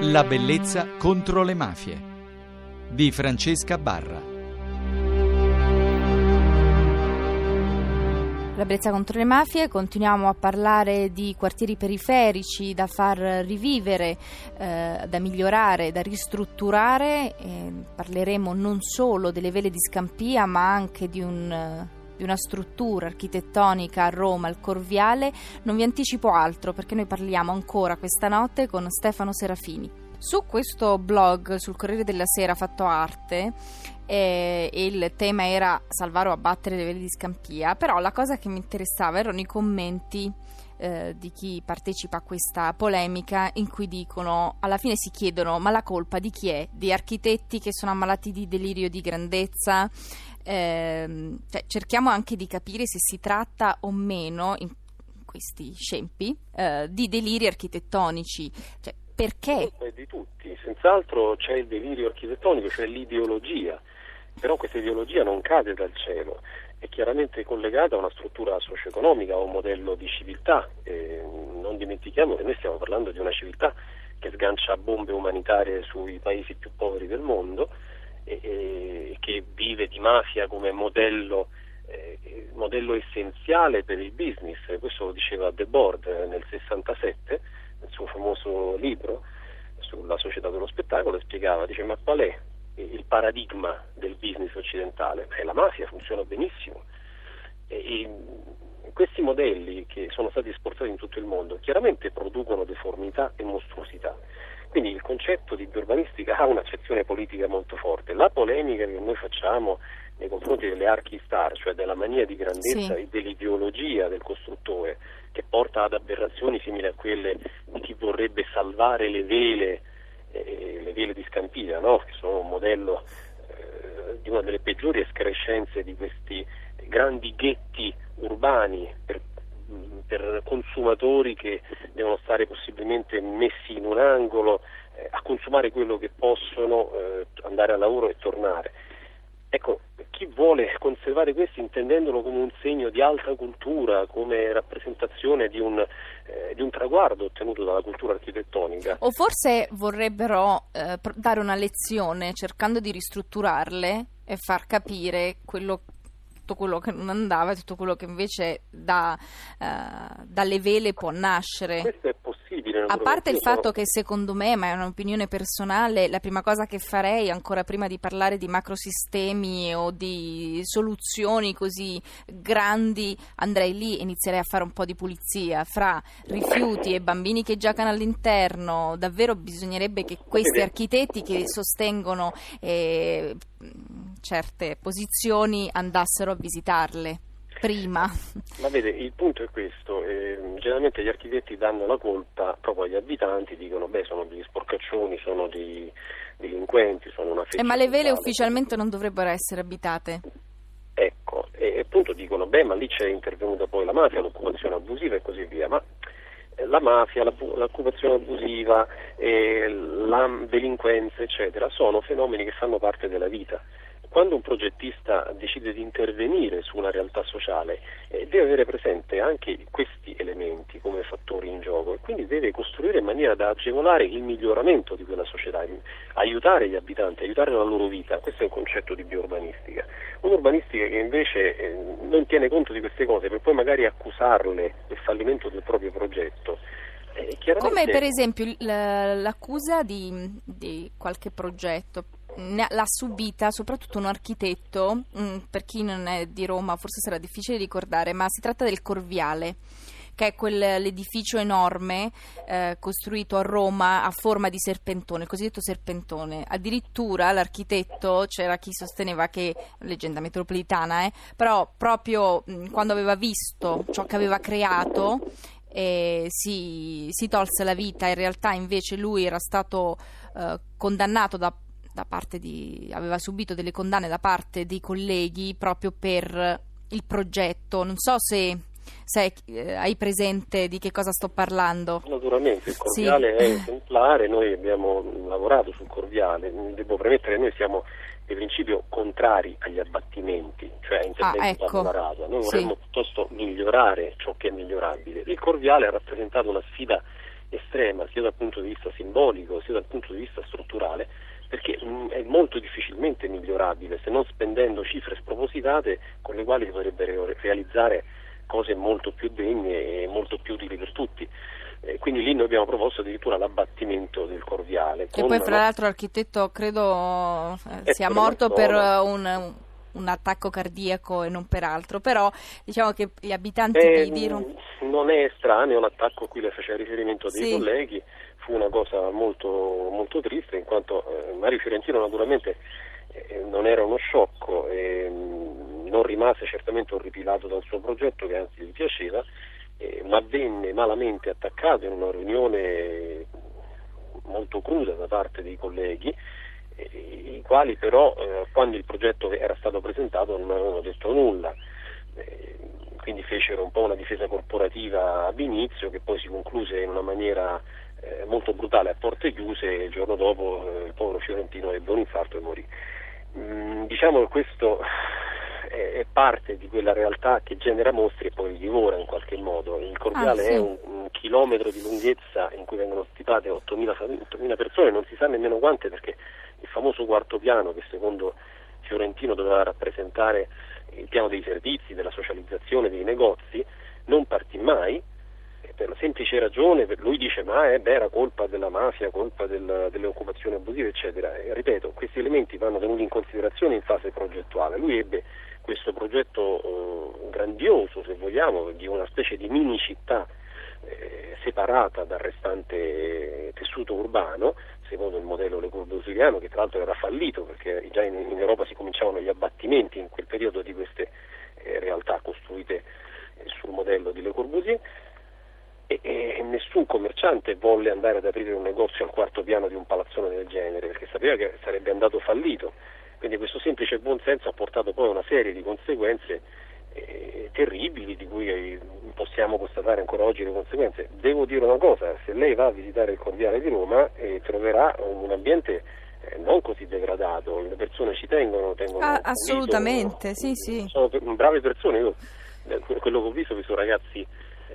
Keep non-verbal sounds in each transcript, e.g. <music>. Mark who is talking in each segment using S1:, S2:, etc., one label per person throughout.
S1: La bellezza contro le mafie di Francesca Barra.
S2: La bellezza contro le mafie, continuiamo a parlare di quartieri periferici da far rivivere, eh, da migliorare, da ristrutturare. Eh, parleremo non solo delle vele di Scampia ma anche di un di una struttura architettonica a Roma, il Corviale, non vi anticipo altro perché noi parliamo ancora questa notte con Stefano Serafini. Su questo blog, sul Corriere della Sera Fatto Arte, eh, il tema era salvare o abbattere le vele di Scampia, però la cosa che mi interessava erano i commenti eh, di chi partecipa a questa polemica in cui dicono, alla fine si chiedono ma la colpa di chi è? Di architetti che sono ammalati di delirio di grandezza, eh, cioè, cerchiamo anche di capire se si tratta o meno, in questi scempi, eh, di deliri architettonici. Cioè, perché?
S3: Di tutti, senz'altro c'è il delirio architettonico, c'è l'ideologia, però questa ideologia non cade dal cielo, è chiaramente collegata a una struttura socio-economica, a un modello di civiltà. Eh, non dimentichiamo che noi stiamo parlando di una civiltà che sgancia bombe umanitarie sui paesi più poveri del mondo eh, che vive di mafia come modello, eh, modello, essenziale per il business, questo lo diceva De Board nel 67 nel suo famoso libro sulla società dello spettacolo, spiegava, dice ma qual è il paradigma del business occidentale? Beh, la mafia funziona benissimo. E, e questi modelli che sono stati esportati in tutto il mondo chiaramente producono deformità e mostruosità quindi il concetto di urbanistica ha un'accezione politica molto forte. La polemica che noi facciamo nei confronti delle archi star, cioè della mania di grandezza sì. e dell'ideologia del costruttore, che porta ad aberrazioni simili a quelle di chi vorrebbe salvare le vele, eh, le vele di Scampia, no? che sono un modello eh, di una delle peggiori escrescenze di questi grandi ghetti urbani per per consumatori che devono stare possibilmente messi in un angolo eh, a consumare quello che possono, eh, andare al lavoro e tornare. Ecco, chi vuole conservare questo intendendolo come un segno di alta cultura, come rappresentazione di un, eh, di un traguardo ottenuto dalla cultura architettonica.
S2: O forse vorrebbero eh, dare una lezione cercando di ristrutturarle e far capire quello tutto quello che non andava e tutto quello che invece da, uh, dalle vele può nascere.
S3: Questo è possibile.
S2: A parte il fatto che secondo me, ma è un'opinione personale, la prima cosa che farei, ancora prima di parlare di macrosistemi o di soluzioni così grandi, andrei lì e inizierei a fare un po' di pulizia fra rifiuti e bambini che giocano all'interno. Davvero bisognerebbe che questi architetti che sostengono eh, certe posizioni andassero a visitarle prima. <laughs>
S3: Ma vede, il punto è questo, eh, generalmente gli architetti danno la colpa proprio agli abitanti, dicono beh sono degli sporcaccioni, sono dei delinquenti, sono una fece
S2: eh, Ma le vele ufficialmente non dovrebbero essere abitate?
S3: Ecco, e appunto dicono beh ma lì c'è intervenuta poi la mafia, l'occupazione abusiva e così via, ma eh, la mafia, l'occupazione abusiva, eh, la delinquenza eccetera sono fenomeni che fanno parte della vita quando un progettista decide di intervenire su una realtà sociale eh, deve avere presente anche questi elementi come fattori in gioco e quindi deve costruire in maniera da agevolare il miglioramento di quella società, aiutare gli abitanti, aiutare la loro vita. Questo è un concetto di biourbanistica. Un'urbanistica che invece eh, non tiene conto di queste cose per poi magari accusarle del fallimento del proprio progetto.
S2: Eh, Come per esempio l'accusa di, di qualche progetto l'ha subita soprattutto un architetto, mm, per chi non è di Roma forse sarà difficile ricordare, ma si tratta del Corviale che è quell'edificio enorme eh, costruito a Roma a forma di serpentone, il cosiddetto serpentone. Addirittura l'architetto c'era chi sosteneva che, leggenda metropolitana, eh, però proprio mh, mm, quando aveva visto ciò che aveva creato eh, si, si, tolse la vita, in realtà invece lui era stato eh, condannato da da parte di, aveva subito delle condanne da parte dei colleghi proprio per il progetto. Non so se, se eh, hai presente di che cosa sto parlando.
S3: Naturalmente, il Corviale sì. è esemplare, noi abbiamo lavorato sul Corviale, devo premettere che noi siamo di principio contrari agli abbattimenti, cioè a interventi ah, ecco. rasa. Noi vorremmo sì. piuttosto migliorare ciò che è migliorabile. Il Corviale ha rappresentato una sfida estrema sia dal punto di vista simbolico sia dal punto di vista strutturale perché mm, è molto difficilmente migliorabile se non spendendo cifre spropositate con le quali si potrebbero realizzare cose molto più degne e molto più utili per tutti. Eh, quindi lì noi abbiamo proposto addirittura l'abbattimento del corviale.
S2: Che poi fra l'altro l'architetto credo eh, sia morto per un, un, attacco cardiaco e non per altro, però diciamo che gli abitanti
S3: eh,
S2: di
S3: Roma... Non è estraneo, un attacco a cui le faceva riferimento dei sì. colleghi, fu una cosa molto, molto triste in quanto eh, Mario Fiorentino naturalmente eh, non era uno sciocco e mh, non rimase certamente orripilato dal suo progetto che anzi gli piaceva eh, ma venne malamente attaccato in una riunione molto cruda da parte dei colleghi, i quali però eh, quando il progetto era stato presentato non avevano detto nulla. Quindi fecero un po' una difesa corporativa ab inizio che poi si concluse in una maniera eh, molto brutale a porte chiuse e il giorno dopo eh, il povero Fiorentino ebbe un infarto e morì. Mm, diciamo che questo è, è, parte di quella realtà che genera mostri e poi li divora in qualche modo. Il Corviale ah, sì. è un, un, chilometro di lunghezza in cui vengono stipate 8.000, persone, non si sa nemmeno quante perché il famoso quarto piano che secondo Fiorentino doveva rappresentare il piano dei servizi, della socializzazione, dei negozi, non partì mai per la semplice ragione, lui dice ma eh, beh, era colpa della mafia, colpa del, delle occupazioni abusive eccetera. E, ripeto, questi elementi vanno tenuti in considerazione in fase progettuale. Lui ebbe questo progetto eh, grandioso, se vogliamo, di una specie di mini città eh, separata dal restante tessuto urbano, secondo il modello Le Corbusiano, che tra l'altro era fallito perché già in, in, Europa si cominciavano gli abbattimenti in quel periodo di queste eh, realtà costruite eh, sul modello di Le Corbusier. E, e, nessun commerciante volle andare ad aprire un negozio al quarto piano di un palazzone del genere perché sapeva che sarebbe andato fallito quindi questo semplice buonsenso ha portato poi a una serie di conseguenze eh, terribili di cui eh, possiamo constatare ancora oggi le conseguenze. Devo dire una cosa, se lei va a visitare il Corviale di Roma eh, troverà un ambiente eh, non così degradato, le persone ci tengono, tengono
S2: ah, assolutamente, sì, sì.
S3: Sono brave persone, io eh, quello che ho visto, ho visto ragazzi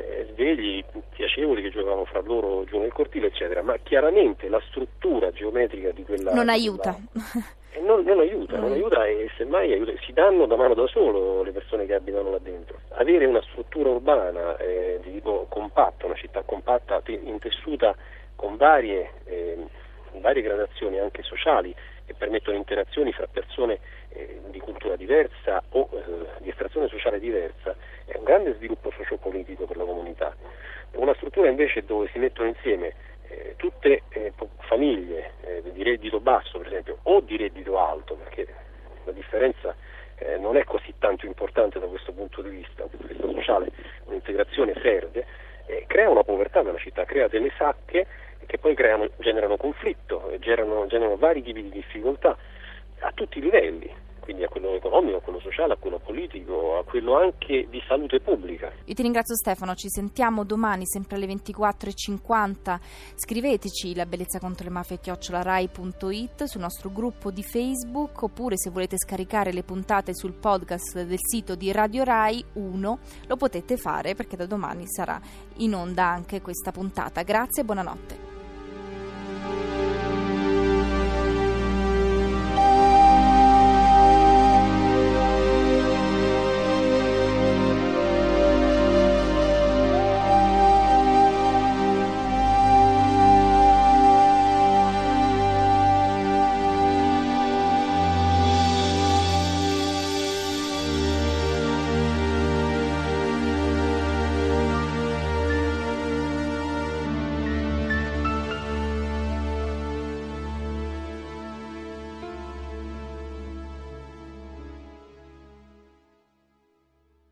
S3: eh, svegli, piacevoli che giocavano fra loro giù nel cortile, eccetera, ma chiaramente la struttura geometrica di quella...
S2: Non aiuta.
S3: Quella, non, non, aiuta, non aiuta e semmai aiuta, si danno da mano da solo le persone che abitano là dentro. Avere una struttura urbana eh, di tipo compatto, una città compatta, intessuta con varie, eh, varie gradazioni anche sociali che permettono interazioni fra persone eh, di cultura diversa o eh, di estrazione sociale diversa, è un grande sviluppo sociopolitico per la comunità. Una struttura invece dove si mettono insieme eh, tutte eh, famiglie eh, di reddito basso, per esempio, o di reddito alto, perché la differenza eh, non è così tanto importante da questo punto di vista, dal punto di vista sociale, un'integrazione serve, crea una povertà nella città, crea delle sacche che poi creano, generano conflitto, generano, generano vari tipi di difficoltà a tutti i livelli, quindi a quello economico, a quello sociale, a quello politico, a quello anche di salute pubblica.
S2: Io ti ringrazio Stefano, ci sentiamo domani sempre alle 24.50. Scriveteci la bellezza contro le mafie chiocciolarai.it sul nostro gruppo di Facebook oppure se volete scaricare le puntate sul podcast del sito di Radio Rai 1 lo potete fare perché da domani sarà in onda anche questa puntata. Grazie e buonanotte.